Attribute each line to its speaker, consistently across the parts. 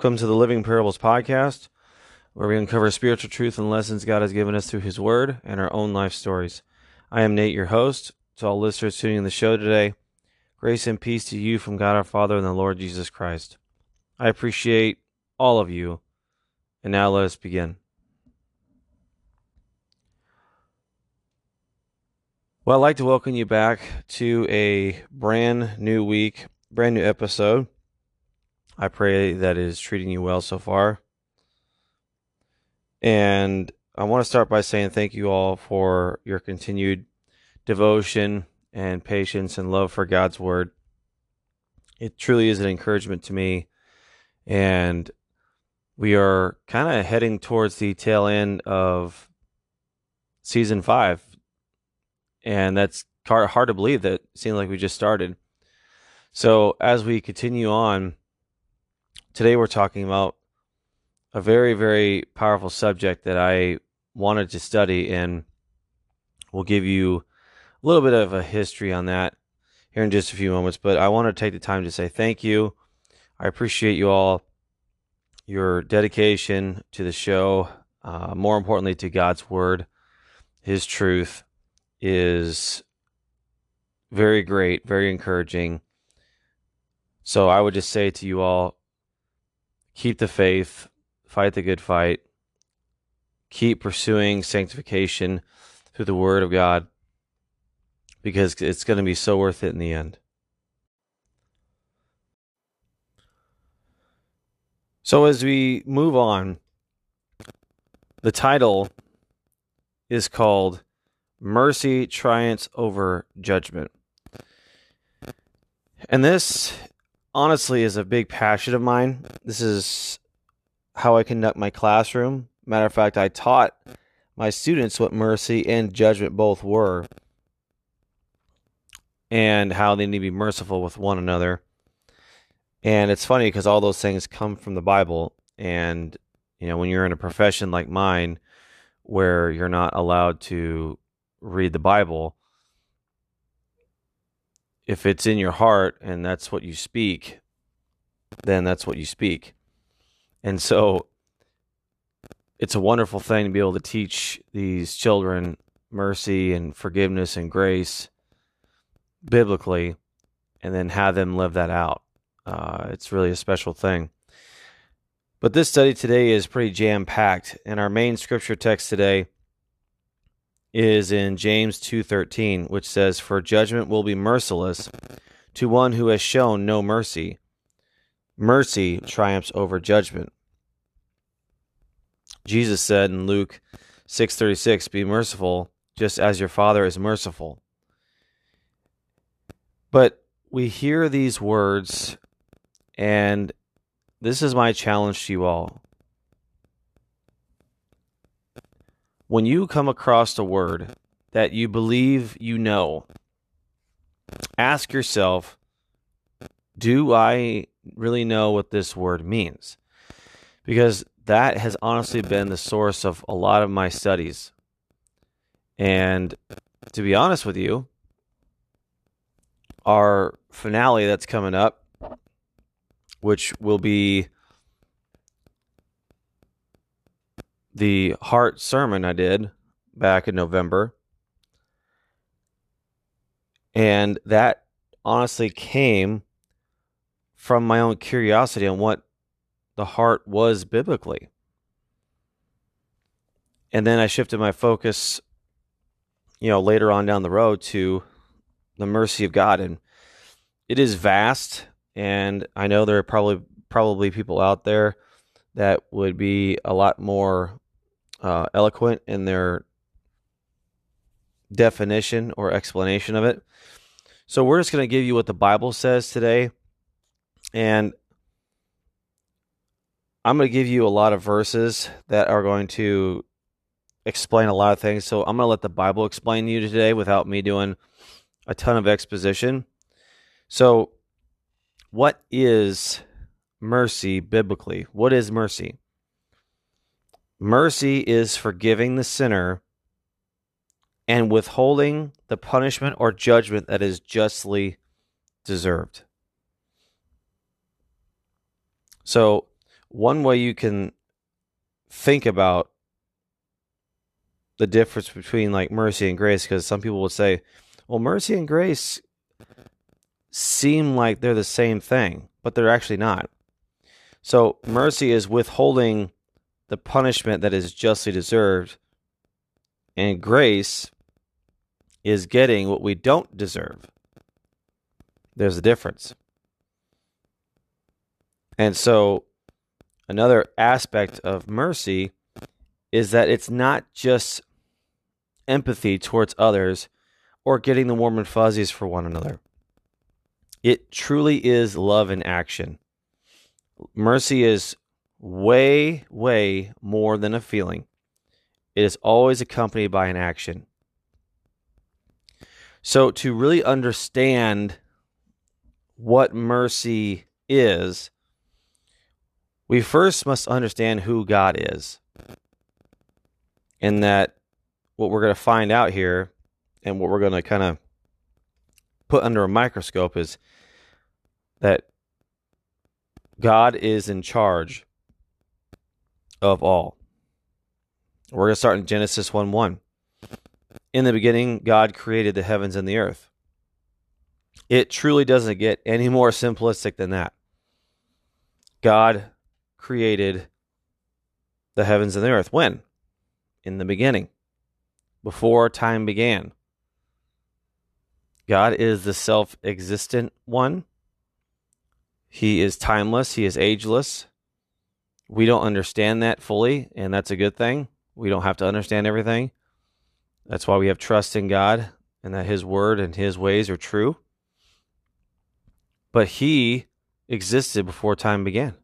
Speaker 1: Welcome to the Living Parables podcast, where we uncover spiritual truth and lessons God has given us through His Word and our own life stories. I am Nate, your host. To all listeners tuning in the show today, grace and peace to you from God our Father and the Lord Jesus Christ. I appreciate all of you. And now let us begin. Well, I'd like to welcome you back to a brand new week, brand new episode. I pray that is treating you well so far. And I want to start by saying thank you all for your continued devotion and patience and love for God's Word. It truly is an encouragement to me. And we are kind of heading towards the tail end of season five and that's hard to believe that it seemed like we just started. So as we continue on, today we're talking about a very very powerful subject that I wanted to study, and we'll give you a little bit of a history on that here in just a few moments. But I want to take the time to say thank you. I appreciate you all, your dedication to the show, uh, more importantly to God's word, His truth is very great, very encouraging. So I would just say to you all keep the faith, fight the good fight, keep pursuing sanctification through the Word of God because it's going to be so worth it in the end. So as we move on, the title is called mercy triumphs over judgment. And this, honestly, is a big passion of mine. This is how I conduct my classroom. Matter of fact, I taught my students what mercy and judgment both were and how they need to be merciful with one another. And it's funny because all those things come from the Bible. And, you know, when you're in a profession like mine, where you're not allowed to read the Bible, if it's in your heart and that's what you speak, then that's what you speak. And so it's a wonderful thing to be able to teach these children mercy and forgiveness and grace biblically and then have them live that out. Uh, it's really a special thing. But this study today is pretty jam packed. And our main scripture text today is in James 2:13, which says, "For judgment will be merciless to one who has shown no mercy. Mercy triumphs over judgment." Jesus said in Luke 6:36, "Be merciful, just as your Father is merciful." But we hear these words and this is my challenge to you all. When you come across a word that you believe you know, ask yourself, do I really know what this word means? Because that has honestly been the source of a lot of my studies. And to be honest with you, our finale that's coming up, which will be the heart sermon I did back in November. And that honestly came from my own curiosity on what the heart was biblically. And then I shifted my focus, you know, later on down the road to the mercy of God. And it is vast. And I know there are probably probably people out there that would be a lot more uh, eloquent in their definition or explanation of it. So we're just going to give you what the Bible says today. And I'm going to give you a lot of verses that are going to explain a lot of things. So I'm going to let the Bible explain to you today without me doing a ton of exposition. So, what is mercy biblically? What is mercy? Mercy is forgiving the sinner and withholding the punishment or judgment that is justly deserved. So, one way you can think about the difference between like mercy and grace because some people would say well mercy and grace seem like they're the same thing but they're actually not so mercy is withholding the punishment that is justly deserved and grace is getting what we don't deserve there's a difference and so another aspect of mercy is that it's not just empathy towards others or getting the warm and fuzzies for one another. It truly is love in action. Mercy is way, way more than a feeling. It is always accompanied by an action. So, to really understand what mercy is, we first must understand who God is. And that what we're going to find out here and what we're going to kind of put under a microscope is that God is in charge of all. We're going to start in Genesis 1 1. In the beginning, God created the heavens and the earth. It truly doesn't get any more simplistic than that. God created the heavens and the earth. When? In the beginning, before time began. God is the self existent one. He is timeless, He is ageless. We don't understand that fully, and that's a good thing. We don't have to understand everything. That's why we have trust in God and that His word and His ways are true. But He existed before time began.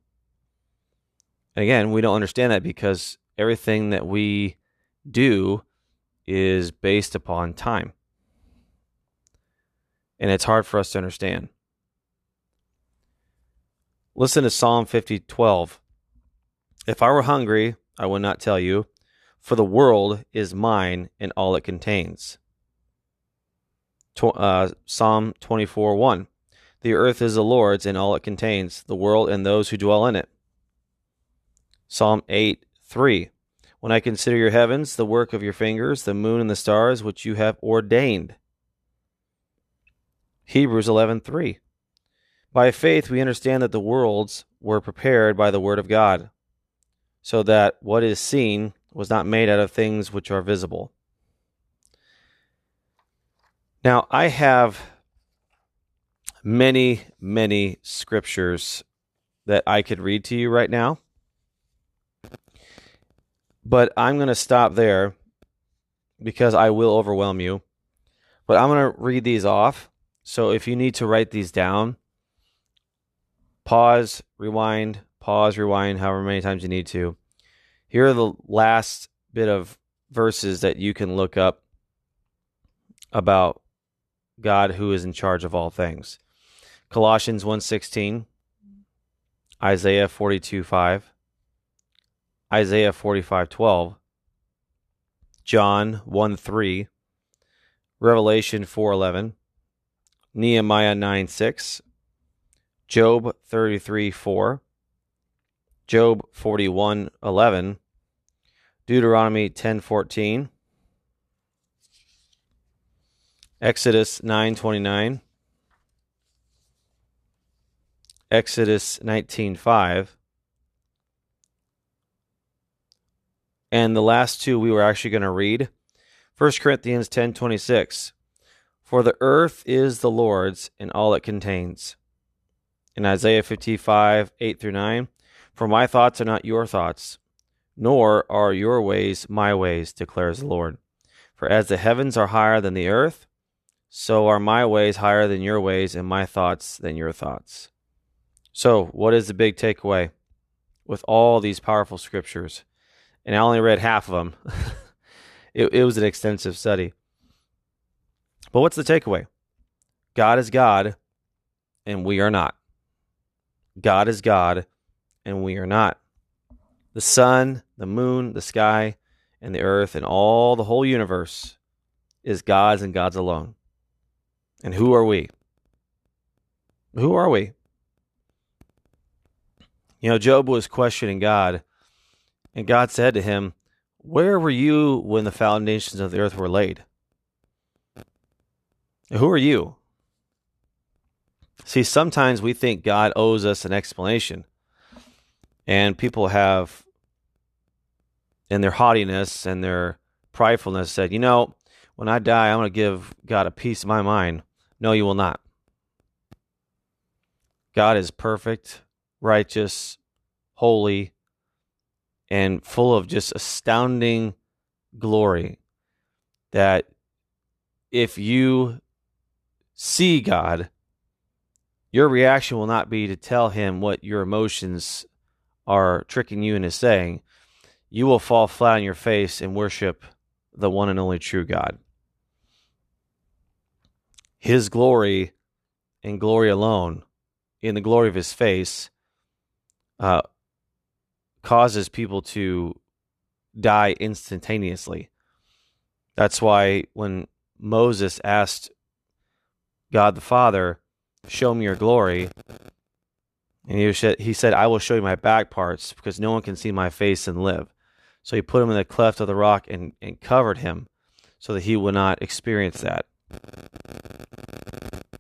Speaker 1: And again, we don't understand that because everything that we do is based upon time. And it's hard for us to understand. Listen to Psalm 50 12. If I were hungry, I would not tell you, for the world is mine and all it contains. Uh, Psalm 24 1. The earth is the Lord's and all it contains, the world and those who dwell in it. Psalm 8 3. When I consider your heavens, the work of your fingers, the moon and the stars which you have ordained. Hebrews 11:3 By faith we understand that the worlds were prepared by the word of God, so that what is seen was not made out of things which are visible. Now, I have many, many scriptures that I could read to you right now. But I'm going to stop there because I will overwhelm you. But I'm going to read these off. So if you need to write these down, pause, rewind, pause, rewind, however many times you need to. Here are the last bit of verses that you can look up about God who is in charge of all things. Colossians 1:16, Isaiah 42:5, Isaiah 45:12, John 1 3, Revelation 4:11, Nehemiah 9 6, Job 33 4, Job 41 11, Deuteronomy 10 14, Exodus 9 29, Exodus 19 5, And the last two we were actually going to read 1 Corinthians 10:26 For the earth is the Lord's and all it contains. In Isaiah 55, 8 through 9, For my thoughts are not your thoughts, nor are your ways my ways, declares the Lord. For as the heavens are higher than the earth, so are my ways higher than your ways, and my thoughts than your thoughts. So, what is the big takeaway with all these powerful scriptures? and I only read half of them. it, it was an extensive study. But what's the takeaway? God is God, and we are not. God is God, and we are not. The sun, the moon, the sky, and the earth, and all the whole universe is God's and God's alone. And who are we? Who are we? You know, Job was questioning God, and God said to him, Where were you when the foundations of the earth were laid? Who are you? See, sometimes we think God owes us an explanation. And people have, in their haughtiness and their pridefulness, said, You know, when I die, I'm going to give God a piece of my mind. No, you will not. God is perfect, righteous, holy, and full of just astounding glory. That if you see God, your reaction will not be to tell him what your emotions are tricking you into saying. You will fall flat on your face and worship the one and only true God. His glory and glory alone, in the glory of his face, uh, causes people to die instantaneously. That's why when Moses asked God the Father, Show me your glory, and he said, he said, I will show you my back parts because no one can see my face and live. So he put him in the cleft of the rock and, and covered him so that he would not experience that.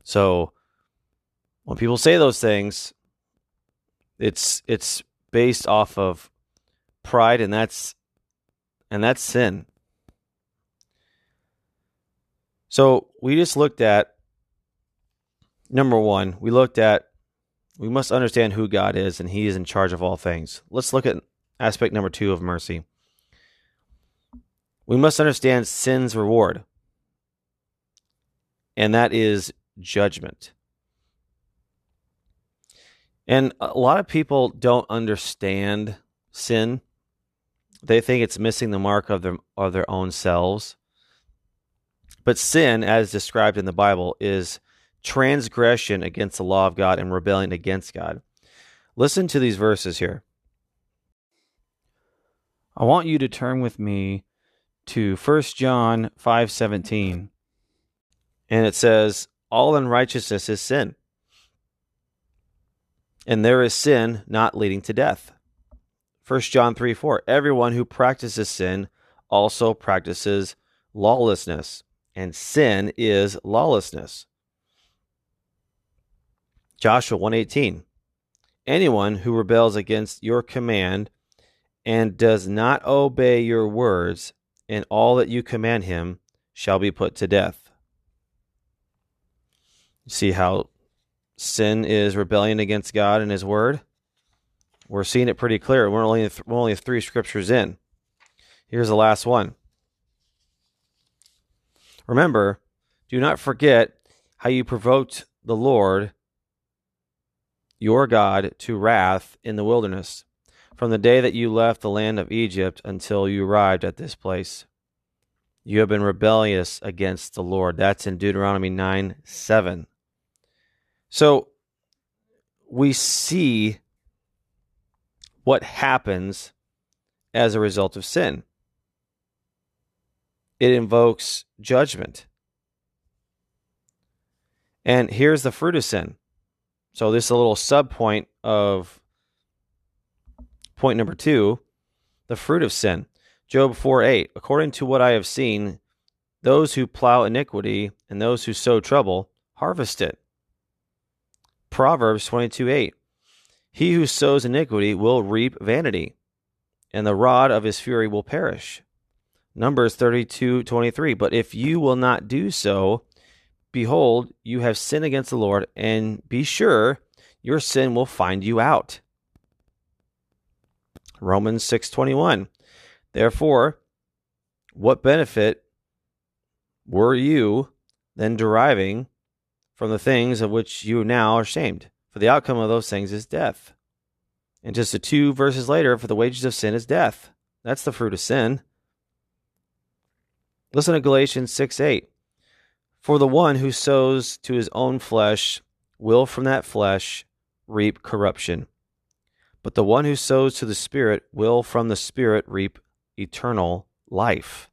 Speaker 1: So when people say those things, it's it's based off of pride and that's and that's sin. So we just looked at number 1, we looked at we must understand who God is and he is in charge of all things. Let's look at aspect number 2 of mercy. We must understand sin's reward and that is judgment. And a lot of people don't understand sin. They think it's missing the mark of their of their own selves. But sin, as described in the Bible, is transgression against the law of God and rebellion against God. Listen to these verses here. I want you to turn with me to 1 John 5:17 and it says, All unrighteousness is sin. And there is sin not leading to death. 1 John 3 4. Everyone who practices sin also practices lawlessness, and sin is lawlessness. Joshua 118. Anyone who rebels against your command and does not obey your words and all that you command him shall be put to death see how sin is rebellion against God and His Word. We're seeing it pretty clear. We're only th- we're only three scriptures in. Here's the last one. Remember, do not forget how you provoked the Lord your God to wrath in the wilderness, from the day that you left the land of Egypt until you arrived at this place. You have been rebellious against the Lord. That's in Deuteronomy 9 7. So we see what happens as a result of sin. It invokes judgment. And here's the fruit of sin. So this is a little sub point of point number two, the fruit of sin. Job 4 8. According to what I have seen, those who plow iniquity and those who sow trouble harvest it. Proverbs 22 8. He who sows iniquity will reap vanity, and the rod of his fury will perish. Numbers 32 23. But if you will not do so, behold, you have sinned against the Lord, and be sure your sin will find you out. Romans 6:21 Therefore what benefit were you then deriving from the things of which you now are ashamed. For the outcome of those things is death. And just the two verses later, for the wages of sin is death. That's the fruit of sin. Listen to Galatians 6 8. For the one who sows to his own flesh will from that flesh reap corruption. But the one who sows to the Spirit will from the Spirit reap eternal life.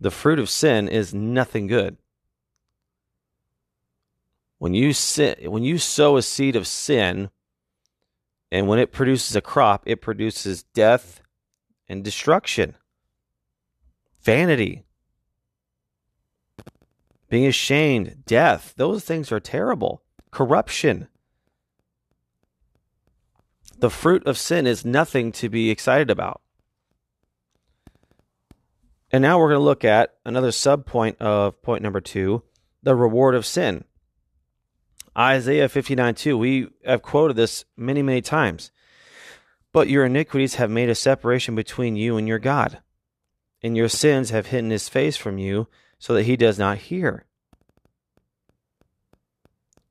Speaker 1: The fruit of sin is nothing good. When you sin, when you sow a seed of sin, And when it produces a crop, it produces death and destruction, vanity, being ashamed, death. Those things are terrible. Corruption. The fruit of sin is nothing to be excited about. And now we're going to look at another sub point of point number two the reward of sin. Isaiah 59 2. We have quoted this many, many times. But your iniquities have made a separation between you and your God, and your sins have hidden his face from you so that he does not hear.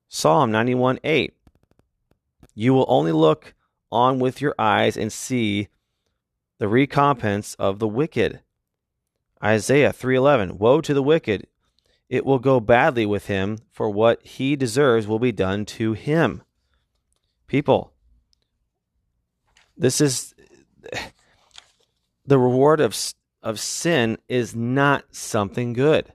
Speaker 1: Psalm 91 8. You will only look on with your eyes and see the recompense of the wicked. Isaiah 3:11 Woe to the wicked it will go badly with him, for what he deserves will be done to him. People, this is the reward of, of sin is not something good.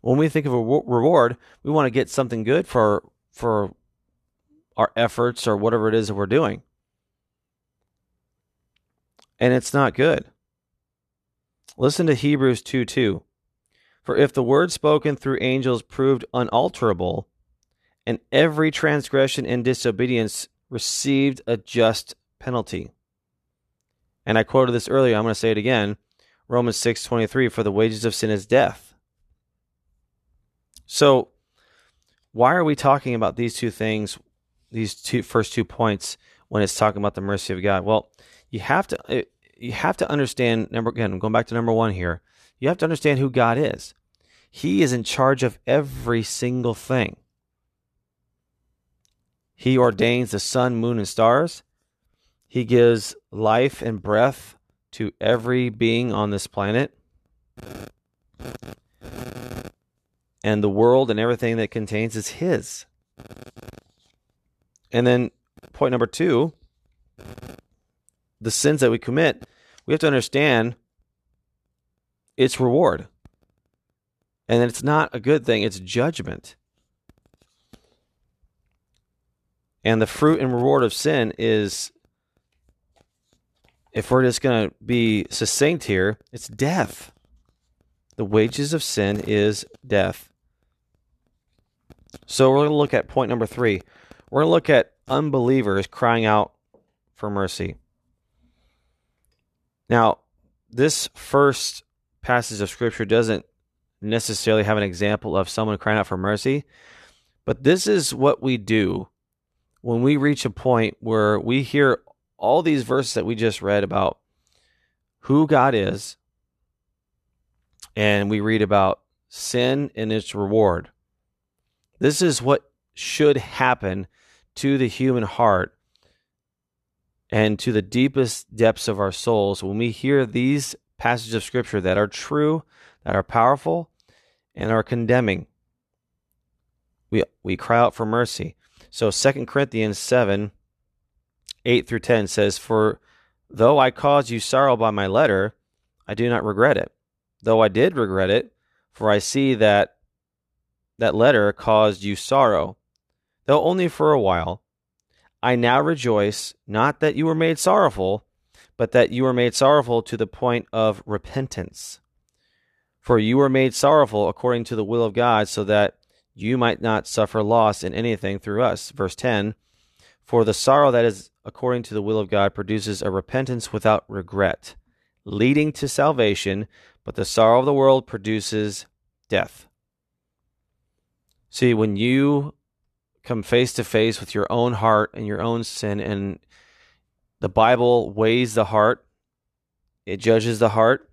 Speaker 1: When we think of a reward, we want to get something good for for our efforts or whatever it is that we're doing. And it's not good. Listen to Hebrews 2 2. For if the word spoken through angels proved unalterable, and every transgression and disobedience received a just penalty. And I quoted this earlier, I'm going to say it again. Romans 6:23 for the wages of sin is death. So why are we talking about these two things, these two first two points when it's talking about the mercy of God? Well, you have to eh, you have to understand number again, I'm going back to number 1 here you have to understand who God is. He is in charge of every single thing. He ordains the sun, moon, and stars. He gives life and breath to every being on this planet. And the world and everything that contains is His. And then, point number two the sins that we commit, we have to understand it's reward. And it's not a good thing, it's judgment. And the fruit and reward of sin is, if we're just going to be succinct here, it's death. The wages of sin is death. So we're going to look at point number three. We're going to look at unbelievers crying out for mercy. Now, this first passage of scripture doesn't necessarily have an example of someone crying out for mercy, but this is what we do when we reach a point where we hear all these verses that we just read about who God is, and we read about sin and its reward. This is what should happen to the human heart and to the deepest depths of our souls when we hear these passages of scripture that are true, that are powerful, and are condemning. We we cry out for mercy. So Second Corinthians 7 8 through 10 says, For though I caused you sorrow by my letter, I do not regret it. Though I did regret it, for I see that that letter caused you sorrow, though only for a while. I now rejoice, not that you were made sorrowful, but that you were made sorrowful to the point of repentance. For you were made sorrowful according to the will of God, so that you might not suffer loss in anything through us. Verse 10 For the sorrow that is according to the will of God produces a repentance without regret, leading to salvation, but the sorrow of the world produces death. See, when you come face to face with your own heart and your own sin and the Bible weighs the heart, it judges the heart,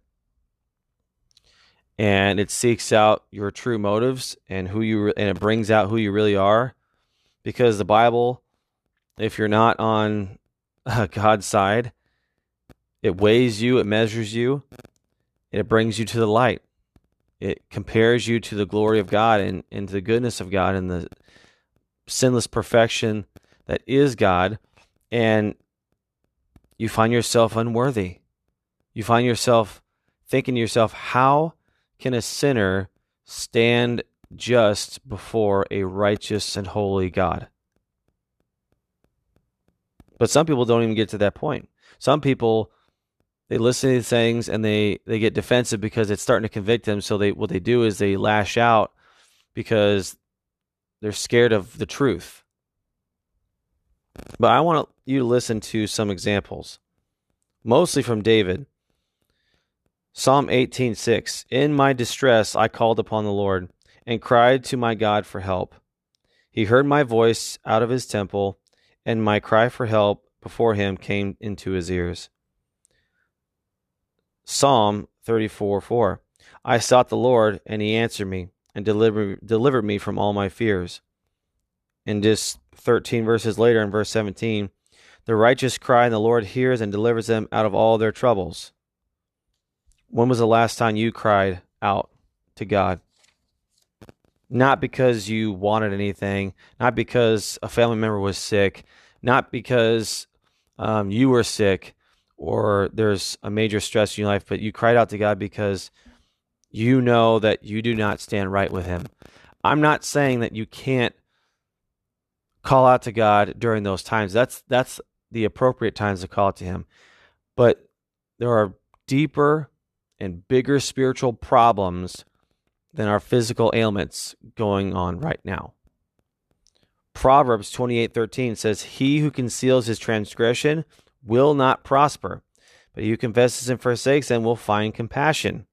Speaker 1: and it seeks out your true motives and who you and it brings out who you really are. Because the Bible, if you're not on uh, God's side, it weighs you, it measures you, it brings you to the light. It compares you to the glory of God and, and to the goodness of God and the sinless perfection that is God. And you find yourself unworthy. You find yourself thinking to yourself, how can a sinner stand just before a righteous and holy God? But some people don't even get to that point. Some people they listen to these things and they they get defensive because it's starting to convict them. So they what they do is they lash out because they're scared of the truth. But I want you to listen to some examples, mostly from David. Psalm 18:6 In my distress I called upon the Lord and cried to my God for help. He heard my voice out of his temple, and my cry for help before him came into his ears. Psalm 34 4. I sought the Lord, and he answered me and delivered, delivered me from all my fears. And just 13 verses later, in verse 17, the righteous cry, and the Lord hears and delivers them out of all their troubles. When was the last time you cried out to God? Not because you wanted anything, not because a family member was sick, not because um, you were sick, or there's a major stress in your life, but you cried out to God because you know that you do not stand right with Him. I'm not saying that you can't call out to God during those times. That's that's the appropriate times to call out to Him. But there are deeper and bigger spiritual problems than our physical ailments going on right now. Proverbs 28:13 says, "He who conceals his transgression will not prosper, but he who confesses and forsakes them will find compassion.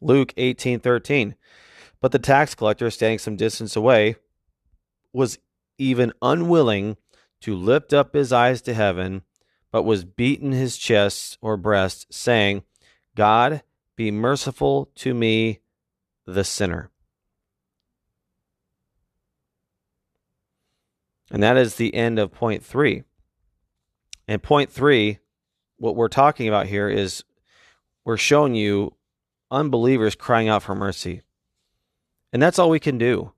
Speaker 1: Luke 18:13 But the tax collector standing some distance away was even unwilling to lift up his eyes to heaven but was beating his chest or breast saying God be merciful to me the sinner And that is the end of point three. And point three, what we're talking about here is we're showing you unbelievers crying out for mercy. And that's all we can do.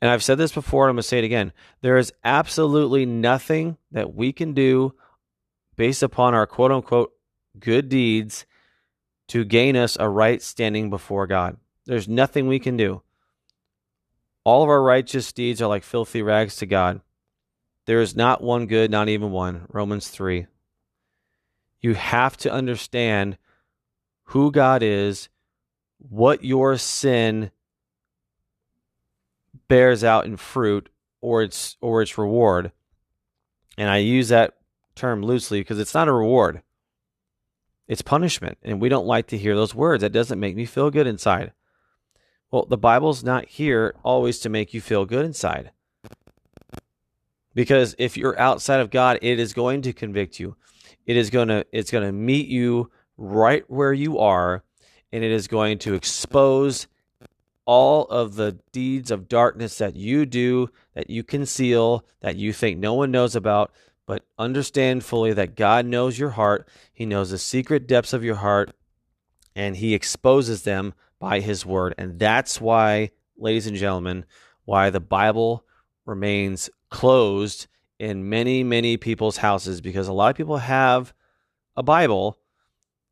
Speaker 1: And I've said this before, and I'm going to say it again. There is absolutely nothing that we can do based upon our quote unquote good deeds to gain us a right standing before God. There's nothing we can do. All of our righteous deeds are like filthy rags to God. There is not one good, not even one. Romans 3. You have to understand who God is, what your sin bears out in fruit or its or its reward. And I use that term loosely because it's not a reward. It's punishment. And we don't like to hear those words. That doesn't make me feel good inside. Well, the Bible's not here always to make you feel good inside. Because if you're outside of God, it is going to convict you. It is going to it's going to meet you right where you are and it is going to expose all of the deeds of darkness that you do, that you conceal, that you think no one knows about, but understand fully that God knows your heart. He knows the secret depths of your heart and he exposes them by his word. And that's why, ladies and gentlemen, why the Bible remains closed in many, many people's houses because a lot of people have a Bible.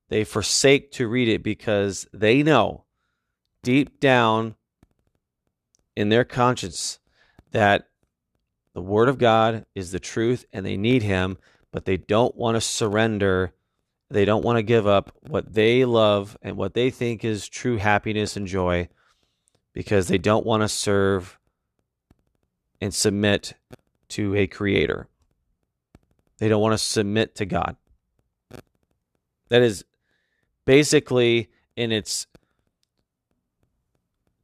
Speaker 1: They forsake to read it because they know deep down in their conscience that the Word of God is the truth and they need Him, but they don't want to surrender they don't want to give up what they love and what they think is true happiness and joy because they don't want to serve and submit to a creator. They don't want to submit to God. That is basically in its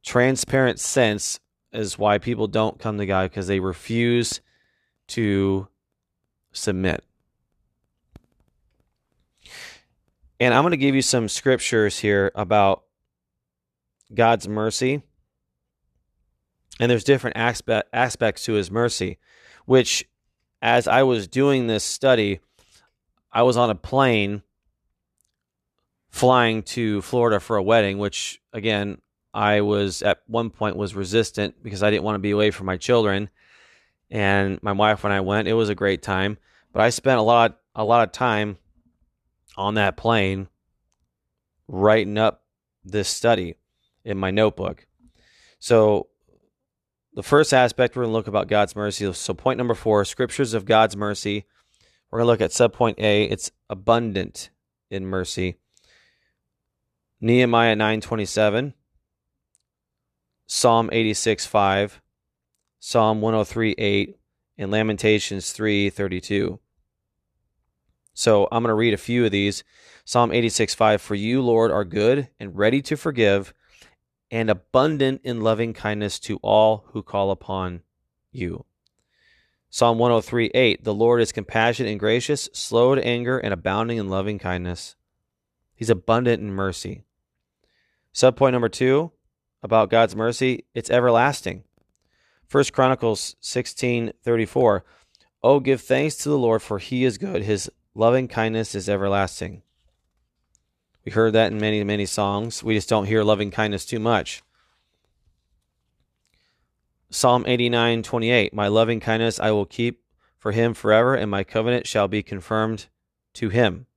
Speaker 1: transparent sense is why people don't come to God because they refuse to submit. And I'm going to give you some scriptures here about God's mercy. And there's different aspect, aspects to his mercy, which, as I was doing this study, I was on a plane flying to Florida for a wedding, which, again, I was at one point was resistant because I didn't want to be away from my children. And my wife, when I went, it was a great time. But I spent a lot, a lot of time on that plane writing up this study in my notebook. So the first aspect we're going to look about God's mercy. So, point number four scriptures of God's mercy. We're going to look at subpoint A. It's abundant in mercy. Nehemiah 9:27, Psalm 86 5, Psalm 103 8, and Lamentations 3:32. So I'm going to read a few of these. Psalm 86 5 For you, Lord, are good and ready to forgive, and abundant in loving kindness to all who call upon you. Psalm 103 8 The Lord is compassionate and gracious, slow to anger, and abounding in loving kindness. He's abundant in mercy. Subpoint number two about God's mercy it's everlasting. First Chronicles 16 34 Oh, give thanks to the Lord, for he is good. His loving kindness is everlasting. We heard that in many, many songs. We just don't hear loving kindness too much. Psalm 89 28 My loving kindness I will keep for him forever, and my covenant shall be confirmed to him.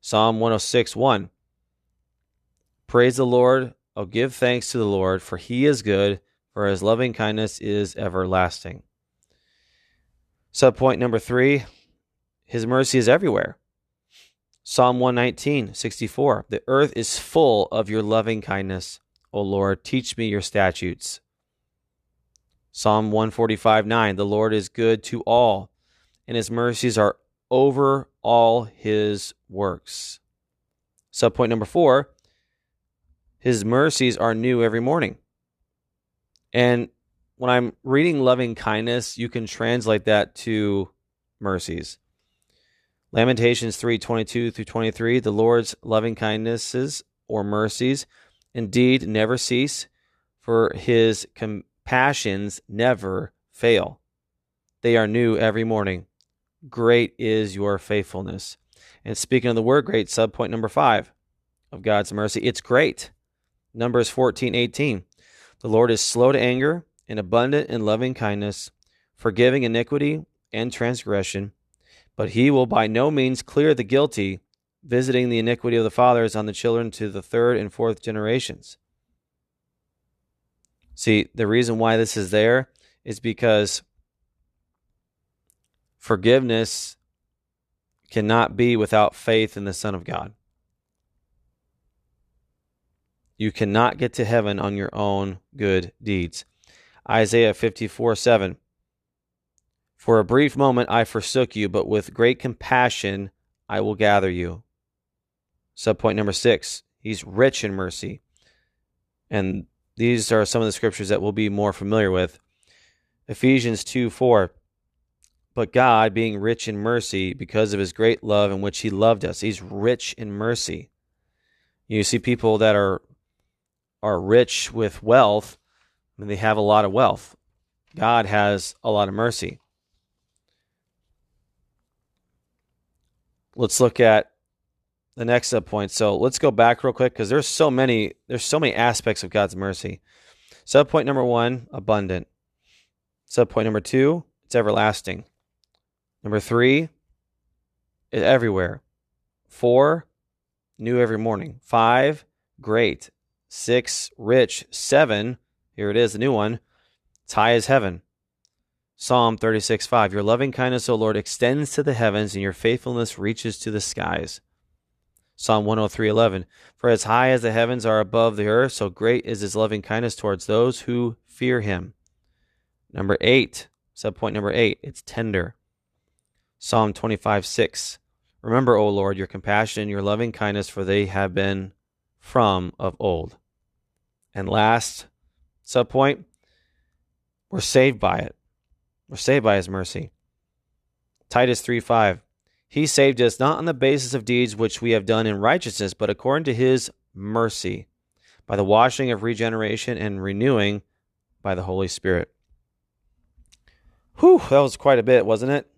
Speaker 1: Psalm 106 1 Praise the Lord. Oh, give thanks to the Lord, for he is good, for his loving kindness is everlasting. Subpoint number three his mercy is everywhere. Psalm 119, 64. The earth is full of your loving kindness. O Lord, teach me your statutes. Psalm 145, 9. The Lord is good to all, and his mercies are over all his works. Subpoint number four His mercies are new every morning. And when I'm reading loving kindness, you can translate that to mercies. Lamentations 3:22 through 23 The Lord's loving kindnesses or mercies indeed never cease for his compassions never fail they are new every morning great is your faithfulness and speaking of the word great subpoint number 5 of God's mercy it's great Numbers 14:18 The Lord is slow to anger and abundant in loving kindness forgiving iniquity and transgression but he will by no means clear the guilty, visiting the iniquity of the fathers on the children to the third and fourth generations. See, the reason why this is there is because forgiveness cannot be without faith in the Son of God. You cannot get to heaven on your own good deeds. Isaiah 54 7. For a brief moment I forsook you, but with great compassion I will gather you. Subpoint number six, he's rich in mercy. And these are some of the scriptures that we'll be more familiar with. Ephesians 2 4. But God, being rich in mercy, because of his great love in which he loved us, he's rich in mercy. You see people that are are rich with wealth, and they have a lot of wealth. God has a lot of mercy. let's look at the next subpoint. So let's go back real quick because there's so many there's so many aspects of God's mercy. Subpoint number one, abundant. Subpoint number two, it's everlasting. Number three, everywhere. Four, new every morning. Five, great. Six, rich. Seven, here it is, the new one. It's high as heaven. Psalm 36 5 Your loving kindness, O Lord, extends to the heavens, and your faithfulness reaches to the skies. Psalm 103 11 For as high as the heavens are above the earth, so great is his loving kindness towards those who fear him. Number 8, subpoint number 8, it's tender. Psalm 25 6 Remember, O Lord, your compassion and your loving kindness, for they have been from of old. And last subpoint, we're saved by it. We're saved by his mercy. Titus 3 5. He saved us not on the basis of deeds which we have done in righteousness, but according to his mercy, by the washing of regeneration and renewing by the Holy Spirit. Whew, that was quite a bit, wasn't it?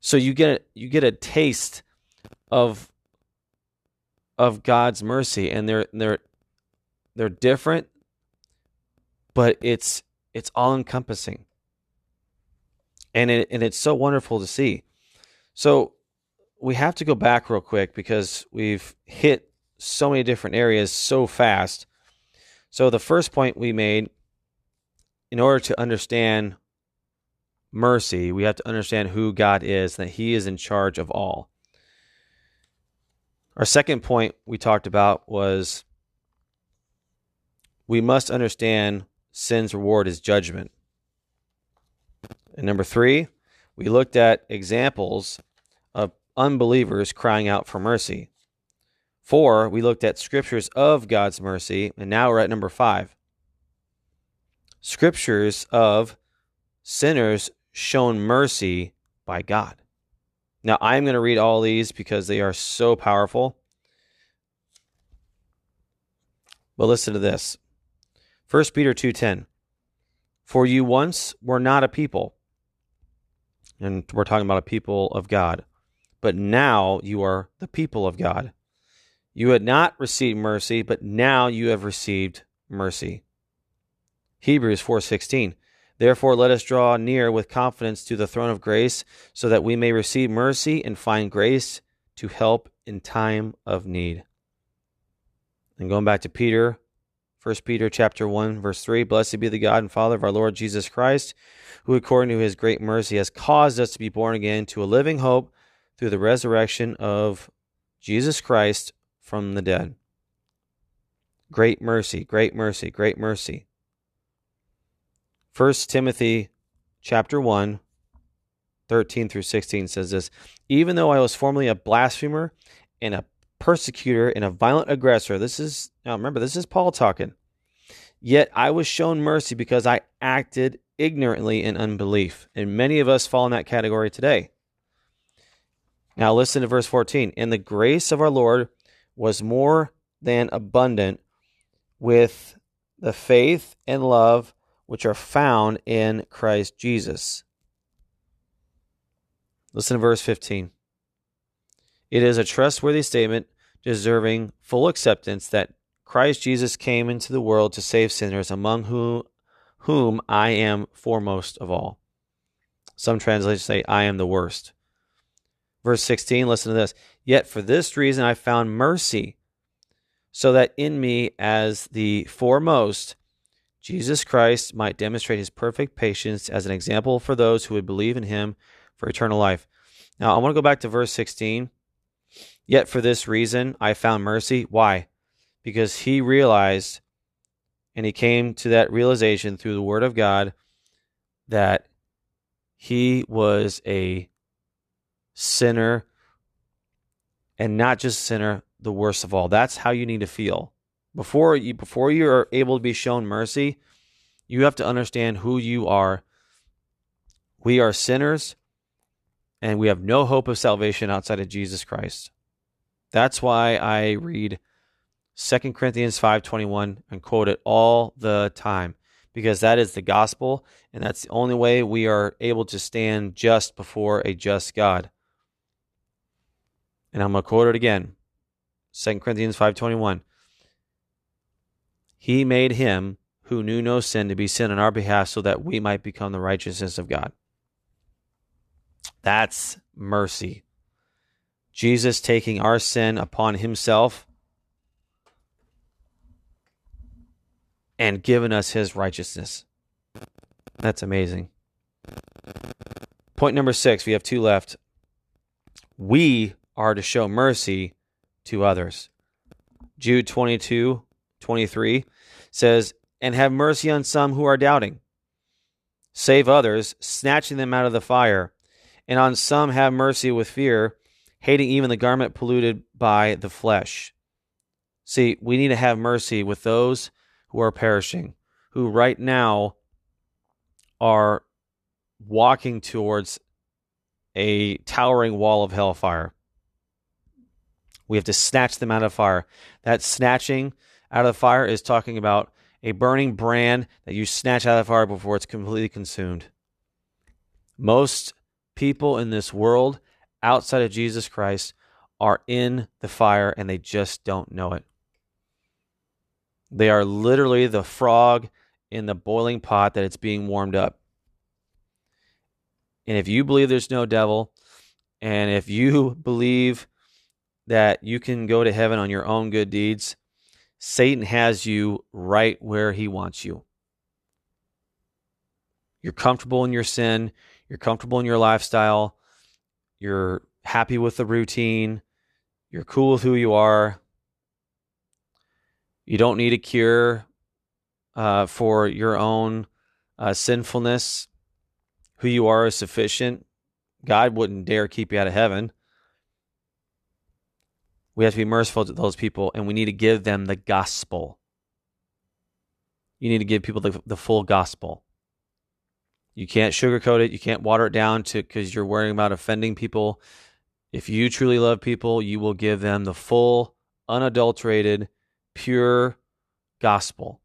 Speaker 1: So you get you get a taste of of God's mercy, and they're they're they're different, but it's it's all encompassing and it, and it's so wonderful to see. So we have to go back real quick because we've hit so many different areas so fast. So the first point we made in order to understand mercy, we have to understand who God is, that He is in charge of all. Our second point we talked about was we must understand sin's reward is judgment. And number three, we looked at examples of unbelievers crying out for mercy. Four, we looked at scriptures of God's mercy. And now we're at number five scriptures of sinners shown mercy by God. Now, I'm going to read all these because they are so powerful. But listen to this. 1 Peter 2:10. For you once were not a people, and we're talking about a people of God, but now you are the people of God. You had not received mercy, but now you have received mercy. Hebrews 4:16. Therefore let us draw near with confidence to the throne of grace so that we may receive mercy and find grace to help in time of need. And going back to Peter, 1 Peter chapter 1 verse 3, blessed be the God and Father of our Lord Jesus Christ, who according to his great mercy has caused us to be born again to a living hope through the resurrection of Jesus Christ from the dead. Great mercy, great mercy, great mercy. 1 Timothy chapter 1 13 through 16 says this, even though I was formerly a blasphemer and a persecutor and a violent aggressor. This is now remember this is Paul talking. Yet I was shown mercy because I acted ignorantly in unbelief. And many of us fall in that category today. Now listen to verse 14. And the grace of our Lord was more than abundant with the faith and love which are found in Christ Jesus. Listen to verse 15. It is a trustworthy statement deserving full acceptance that Christ Jesus came into the world to save sinners, among whom, whom I am foremost of all. Some translations say, I am the worst. Verse 16, listen to this. Yet for this reason I found mercy, so that in me, as the foremost, Jesus Christ might demonstrate his perfect patience as an example for those who would believe in him for eternal life. Now, I want to go back to verse 16. Yet for this reason I found mercy. Why? Because he realized and he came to that realization through the word of God that he was a sinner and not just sinner, the worst of all. That's how you need to feel. Before you before you are able to be shown mercy, you have to understand who you are. We are sinners and we have no hope of salvation outside of Jesus Christ. That's why I read 2 Corinthians 5:21 and quote it all the time because that is the gospel and that's the only way we are able to stand just before a just God. And I'm going to quote it again. 2 Corinthians 5:21 he made him who knew no sin to be sin on our behalf so that we might become the righteousness of God. That's mercy. Jesus taking our sin upon himself and giving us his righteousness. That's amazing. Point number six, we have two left. We are to show mercy to others. Jude 22 23 says, And have mercy on some who are doubting. Save others, snatching them out of the fire. And on some have mercy with fear, hating even the garment polluted by the flesh. See, we need to have mercy with those who are perishing, who right now are walking towards a towering wall of hellfire. We have to snatch them out of fire. That snatching out of the fire is talking about a burning brand that you snatch out of the fire before it's completely consumed. Most people in this world outside of Jesus Christ are in the fire and they just don't know it. They are literally the frog in the boiling pot that it's being warmed up. And if you believe there's no devil, and if you believe that you can go to heaven on your own good deeds, Satan has you right where he wants you. you're comfortable in your sin, you're comfortable in your lifestyle, you're happy with the routine, you're cool with who you are. You don't need a cure uh, for your own uh, sinfulness. Who you are is sufficient. God wouldn't dare keep you out of heaven. We have to be merciful to those people and we need to give them the gospel. You need to give people the, the full gospel. You can't sugarcoat it. You can't water it down to because you're worrying about offending people. If you truly love people, you will give them the full, unadulterated, pure gospel.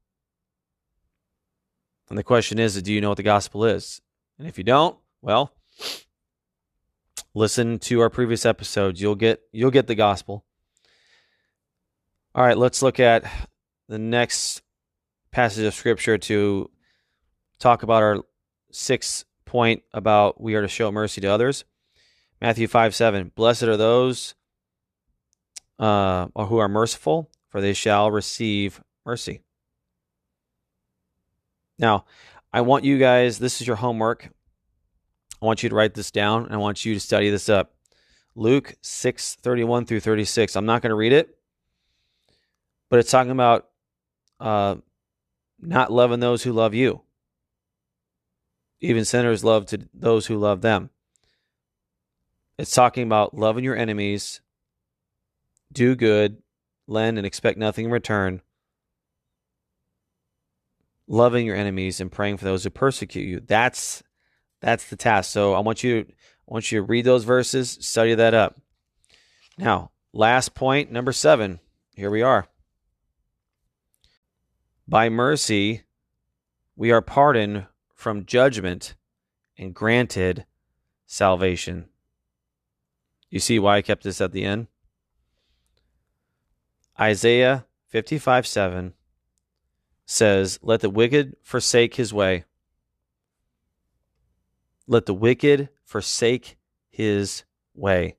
Speaker 1: And the question is, do you know what the gospel is? And if you don't, well, listen to our previous episodes. You'll get you'll get the gospel. All right, let's look at the next passage of scripture to talk about our sixth point about we are to show mercy to others. Matthew 5 7. Blessed are those uh, who are merciful, for they shall receive mercy. Now, I want you guys, this is your homework. I want you to write this down and I want you to study this up. Luke 6 31 through 36. I'm not going to read it, but it's talking about uh, not loving those who love you. Even sinners love to those who love them. It's talking about loving your enemies, do good, lend and expect nothing in return, loving your enemies and praying for those who persecute you. That's that's the task. So I want you I want you to read those verses, study that up. Now, last point, number 7. Here we are. By mercy we are pardoned from judgment and granted salvation. You see why I kept this at the end? Isaiah 55 7 says, Let the wicked forsake his way. Let the wicked forsake his way.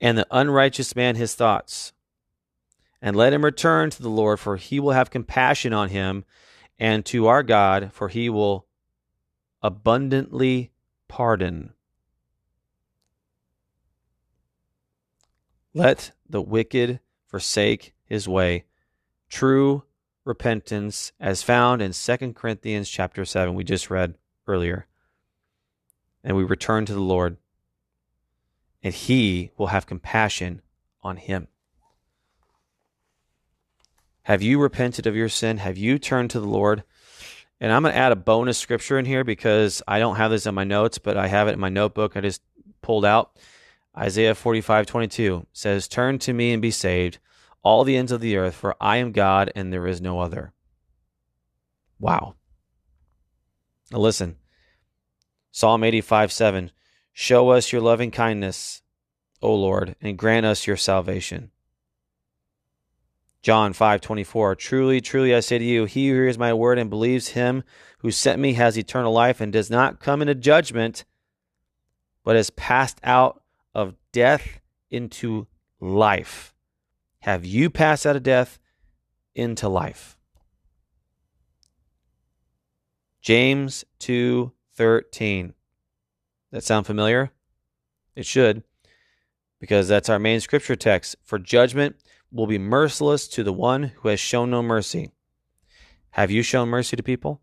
Speaker 1: And the unrighteous man his thoughts. And let him return to the Lord, for he will have compassion on him, and to our God, for he will abundantly pardon. Let the wicked forsake his way true repentance as found in 2 Corinthians chapter 7 we just read earlier. And we return to the Lord and he will have compassion on him. Have you repented of your sin? Have you turned to the Lord? And I'm going to add a bonus scripture in here because I don't have this in my notes, but I have it in my notebook I just pulled out. Isaiah 45 22 says, Turn to me and be saved, all the ends of the earth, for I am God and there is no other. Wow. Now listen Psalm 85 7. Show us your loving kindness, O Lord, and grant us your salvation. John 5:24 Truly truly I say to you he who hears my word and believes him who sent me has eternal life and does not come into judgment but has passed out of death into life have you passed out of death into life. James 2:13. That sound familiar? It should because that's our main scripture text. For judgment will be merciless to the one who has shown no mercy. Have you shown mercy to people?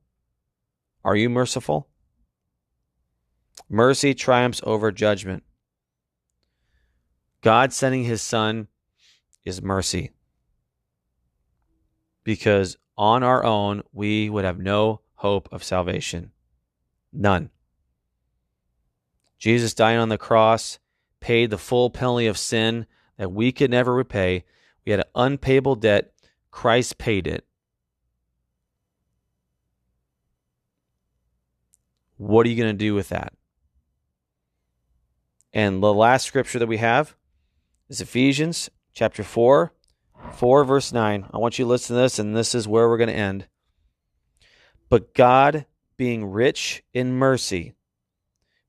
Speaker 1: Are you merciful? Mercy triumphs over judgment. God sending his son is mercy. Because on our own, we would have no hope of salvation. None. Jesus dying on the cross paid the full penalty of sin that we could never repay. We had an unpayable debt. Christ paid it. What are you going to do with that? And the last scripture that we have is Ephesians chapter 4, 4 verse 9. I want you to listen to this, and this is where we're going to end. But God, being rich in mercy,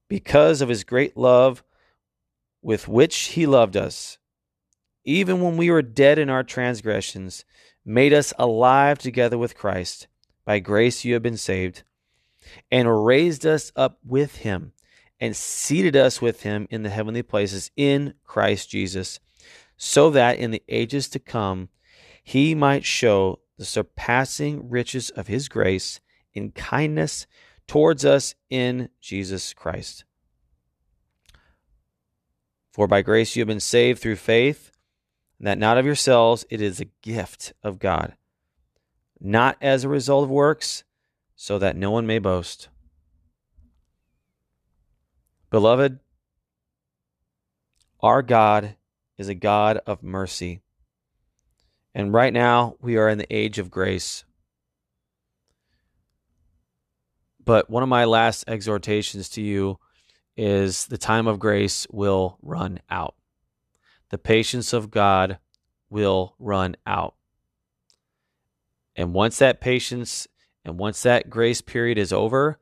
Speaker 1: because of his great love with which he loved us, even when we were dead in our transgressions, made us alive together with Christ. By grace you have been saved, and raised us up with him and seated us with him in the heavenly places in Christ Jesus, so that in the ages to come he might show the surpassing riches of his grace in kindness towards us in Jesus Christ. For by grace you have been saved through faith, that not of yourselves, it is a gift of God, not as a result of works, so that no one may boast. Beloved, our God is a God of mercy. And right now, we are in the age of grace. But one of my last exhortations to you is the time of grace will run out. The patience of God will run out. And once that patience and once that grace period is over,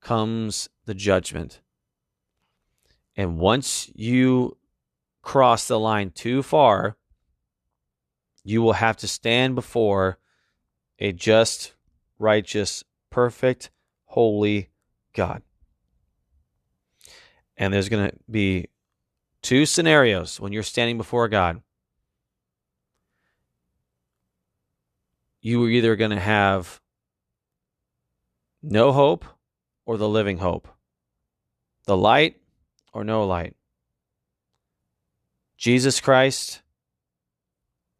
Speaker 1: comes the judgment. And once you cross the line too far, you will have to stand before a just, righteous, perfect, holy God. And there's going to be two scenarios when you're standing before God. You are either going to have no hope or the living hope, the light or no light, Jesus Christ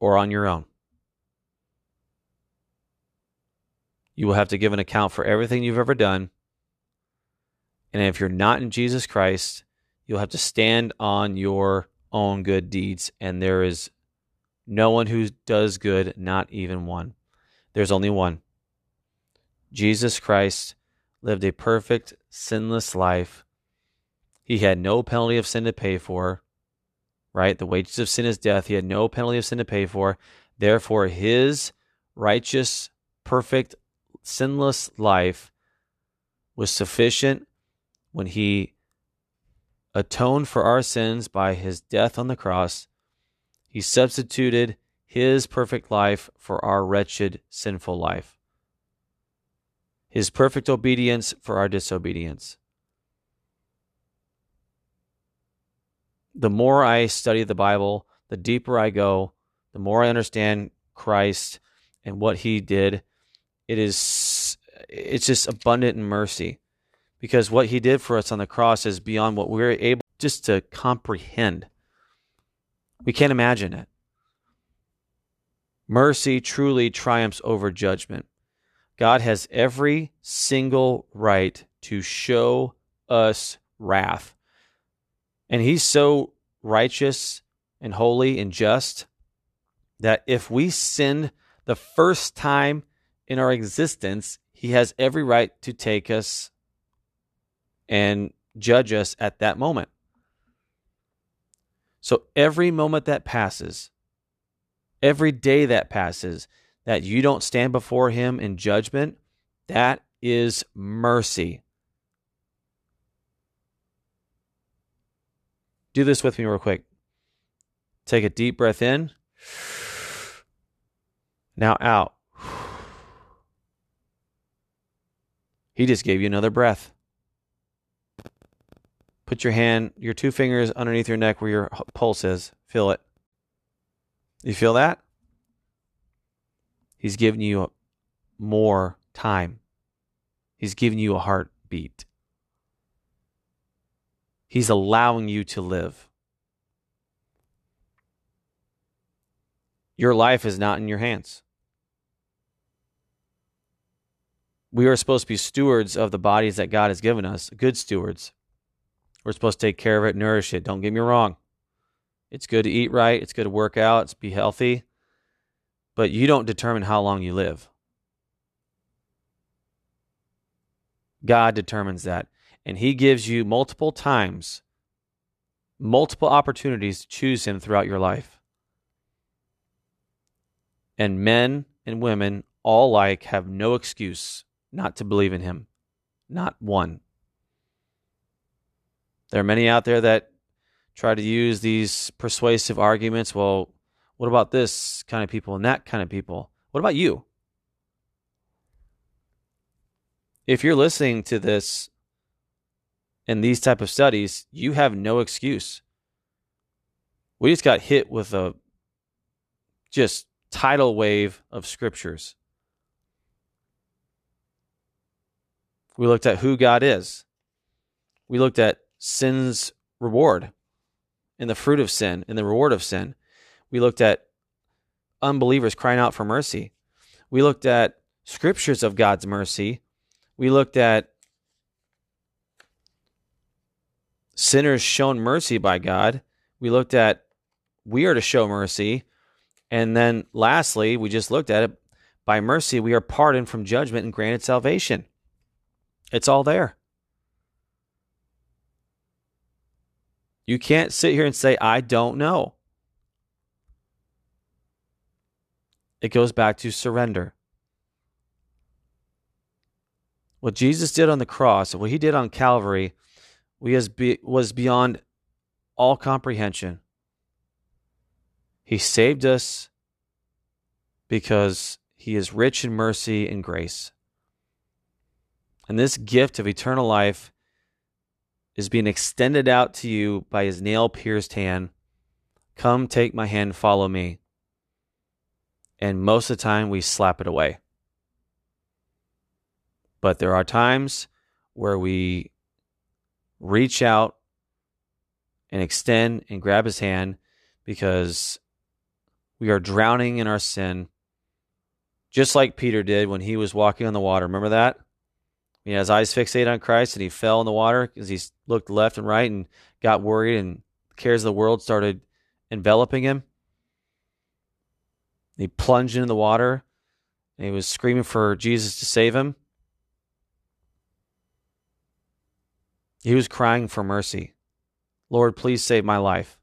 Speaker 1: or on your own. You will have to give an account for everything you've ever done. And if you're not in Jesus Christ, you'll have to stand on your own good deeds. And there is no one who does good, not even one. There's only one. Jesus Christ lived a perfect, sinless life. He had no penalty of sin to pay for, right? The wages of sin is death. He had no penalty of sin to pay for. Therefore, his righteous, perfect, sinless life was sufficient when he atoned for our sins by his death on the cross. He substituted his perfect life for our wretched, sinful life his perfect obedience for our disobedience. The more I study the Bible, the deeper I go, the more I understand Christ and what he did. It is it's just abundant in mercy because what he did for us on the cross is beyond what we're able just to comprehend. We can't imagine it. Mercy truly triumphs over judgment. God has every single right to show us wrath. And he's so righteous and holy and just that if we sin the first time in our existence, he has every right to take us and judge us at that moment. So every moment that passes, every day that passes, that you don't stand before him in judgment, that is mercy. Do this with me real quick. Take a deep breath in. Now out. He just gave you another breath. Put your hand, your two fingers underneath your neck where your pulse is. Feel it. You feel that? He's giving you more time. He's giving you a heartbeat. He's allowing you to live. Your life is not in your hands. We are supposed to be stewards of the bodies that God has given us, good stewards. We're supposed to take care of it, nourish it. Don't get me wrong. It's good to eat right, it's good to work out, it's be healthy but you don't determine how long you live. God determines that. And He gives you multiple times, multiple opportunities to choose Him throughout your life. And men and women all alike have no excuse not to believe in Him. Not one. There are many out there that try to use these persuasive arguments. Well, what about this kind of people and that kind of people? What about you? if you're listening to this in these type of studies, you have no excuse. We just got hit with a just tidal wave of scriptures. We looked at who God is. We looked at sin's reward and the fruit of sin and the reward of sin. We looked at unbelievers crying out for mercy. We looked at scriptures of God's mercy. We looked at sinners shown mercy by God. We looked at we are to show mercy. And then lastly, we just looked at it by mercy, we are pardoned from judgment and granted salvation. It's all there. You can't sit here and say, I don't know. It goes back to surrender. What Jesus did on the cross, and what he did on Calvary, was beyond all comprehension. He saved us because he is rich in mercy and grace. And this gift of eternal life is being extended out to you by his nail pierced hand. Come, take my hand, follow me. And most of the time, we slap it away. But there are times where we reach out and extend and grab his hand because we are drowning in our sin, just like Peter did when he was walking on the water. Remember that? He had his eyes fixated on Christ and he fell in the water because he looked left and right and got worried, and cares of the world started enveloping him. He plunged into the water and he was screaming for Jesus to save him. He was crying for mercy. Lord, please save my life.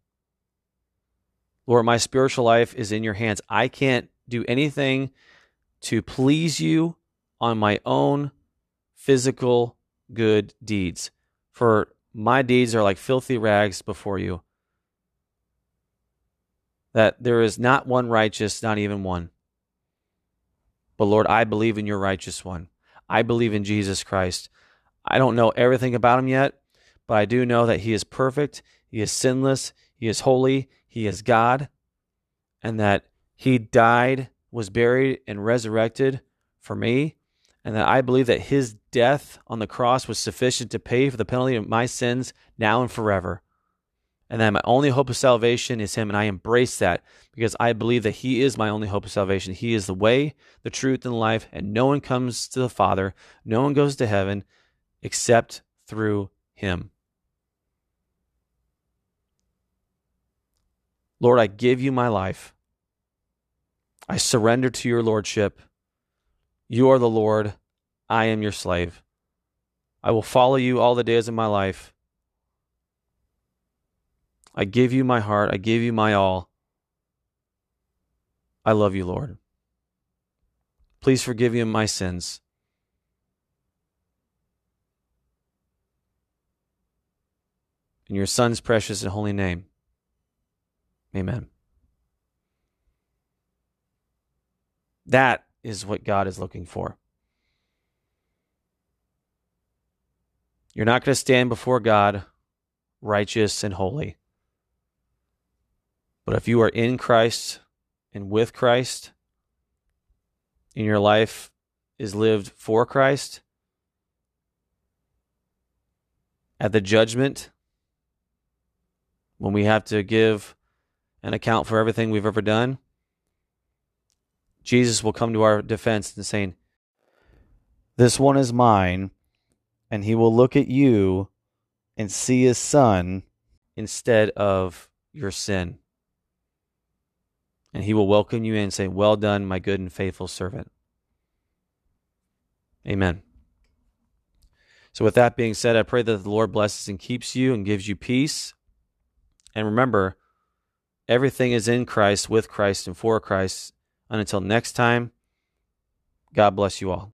Speaker 1: Lord, my spiritual life is in your hands. I can't do anything to please you on my own physical good deeds. For my deeds are like filthy rags before you. That there is not one righteous, not even one. But Lord, I believe in your righteous one. I believe in Jesus Christ. I don't know everything about him yet, but I do know that he is perfect, he is sinless, he is holy, he is God, and that he died, was buried, and resurrected for me, and that I believe that his death on the cross was sufficient to pay for the penalty of my sins now and forever. And that my only hope of salvation is him, and I embrace that because I believe that he is my only hope of salvation. He is the way, the truth, and the life, and no one comes to the Father, no one goes to heaven except through him. Lord, I give you my life. I surrender to your lordship. You are the Lord. I am your slave. I will follow you all the days of my life. I give you my heart. I give you my all. I love you, Lord. Please forgive me my sins. In your Son's precious and holy name. Amen. That is what God is looking for. You're not going to stand before God righteous and holy. But if you are in Christ and with Christ, and your life is lived for Christ, at the judgment, when we have to give an account for everything we've ever done, Jesus will come to our defense and saying, This one is mine, and he will look at you and see his son instead of your sin. And he will welcome you in and say, Well done, my good and faithful servant. Amen. So, with that being said, I pray that the Lord blesses and keeps you and gives you peace and remember, everything is in Christ, with Christ, and for Christ. And until next time, God bless you all.